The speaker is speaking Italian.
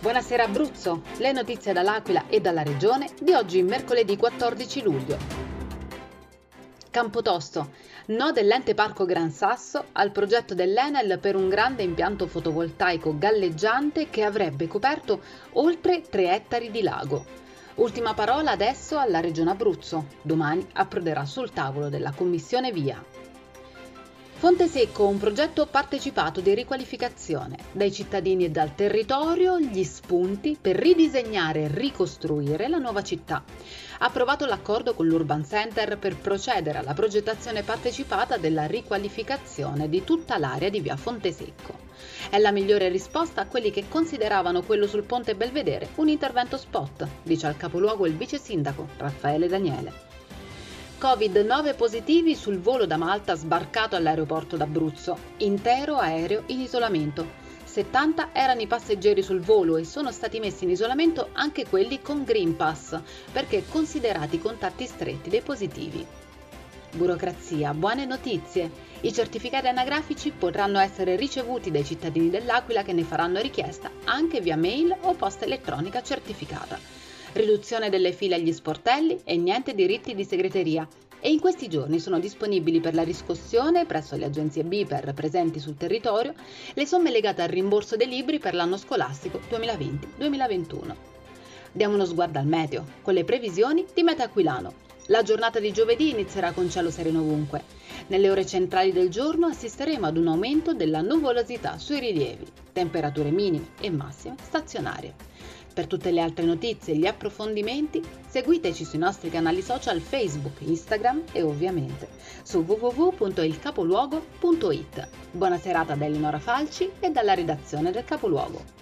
Buonasera Abruzzo, le notizie dall'Aquila e dalla regione di oggi mercoledì 14 luglio. Campotosto, no dell'ente parco Gran Sasso al progetto dell'Enel per un grande impianto fotovoltaico galleggiante che avrebbe coperto oltre 3 ettari di lago. Ultima parola adesso alla regione Abruzzo, domani approderà sul tavolo della commissione via. Fonte Secco, un progetto partecipato di riqualificazione. Dai cittadini e dal territorio gli spunti per ridisegnare e ricostruire la nuova città. Ha approvato l'accordo con l'Urban Center per procedere alla progettazione partecipata della riqualificazione di tutta l'area di via Fonte Secco. È la migliore risposta a quelli che consideravano quello sul ponte Belvedere un intervento spot, dice al capoluogo il vice sindaco Raffaele Daniele. Covid-9 positivi sul volo da Malta sbarcato all'aeroporto d'Abruzzo, intero aereo in isolamento. 70 erano i passeggeri sul volo e sono stati messi in isolamento anche quelli con Green Pass, perché considerati contatti stretti dei positivi. Burocrazia, buone notizie. I certificati anagrafici potranno essere ricevuti dai cittadini dell'Aquila che ne faranno richiesta anche via mail o posta elettronica certificata riduzione delle file agli sportelli e niente diritti di segreteria. E in questi giorni sono disponibili per la riscossione presso le agenzie BIPER presenti sul territorio le somme legate al rimborso dei libri per l'anno scolastico 2020-2021. Diamo uno sguardo al meteo, con le previsioni di Metaquilano. La giornata di giovedì inizierà con cielo sereno ovunque. Nelle ore centrali del giorno assisteremo ad un aumento della nuvolosità sui rilievi, temperature minime e massime stazionarie. Per tutte le altre notizie e gli approfondimenti seguiteci sui nostri canali social Facebook, Instagram e ovviamente su www.ilcapoluogo.it. Buona serata da Eleonora Falci e dalla redazione del Capoluogo.